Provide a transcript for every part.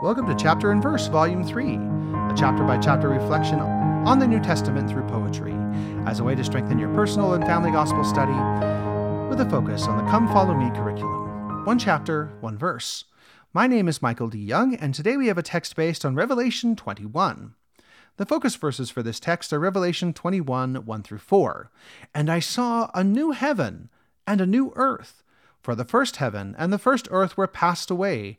Welcome to Chapter and Verse, Volume 3, a chapter by chapter reflection on the New Testament through poetry, as a way to strengthen your personal and family gospel study with a focus on the Come Follow Me curriculum. One chapter, one verse. My name is Michael D. Young, and today we have a text based on Revelation 21. The focus verses for this text are Revelation 21 1 through 4. And I saw a new heaven and a new earth, for the first heaven and the first earth were passed away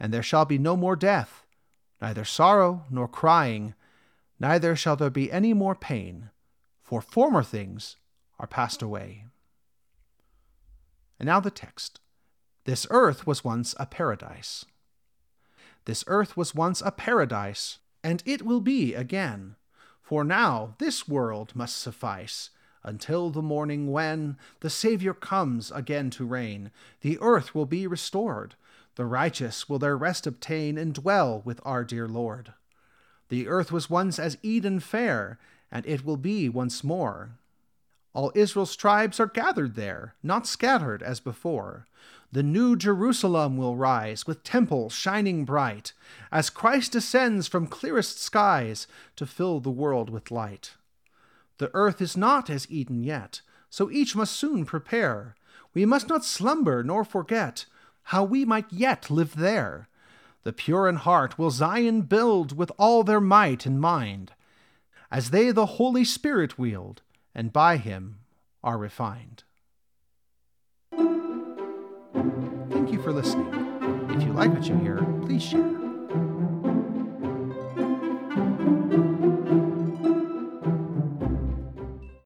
and there shall be no more death, neither sorrow nor crying, neither shall there be any more pain, for former things are passed away. And now the text. This earth was once a paradise. This earth was once a paradise, and it will be again. For now this world must suffice until the morning when the Saviour comes again to reign. The earth will be restored, the righteous will their rest obtain and dwell with our dear Lord. The earth was once as Eden fair, and it will be once more. All Israel's tribes are gathered there, not scattered as before. The new Jerusalem will rise, with temples shining bright, as Christ descends from clearest skies to fill the world with light. The earth is not as Eden yet, so each must soon prepare. We must not slumber nor forget how we might yet live there. The pure in heart will Zion build with all their might and mind, as they the Holy Spirit wield, and by him are refined. Thank you for listening. If you like what you hear, please share.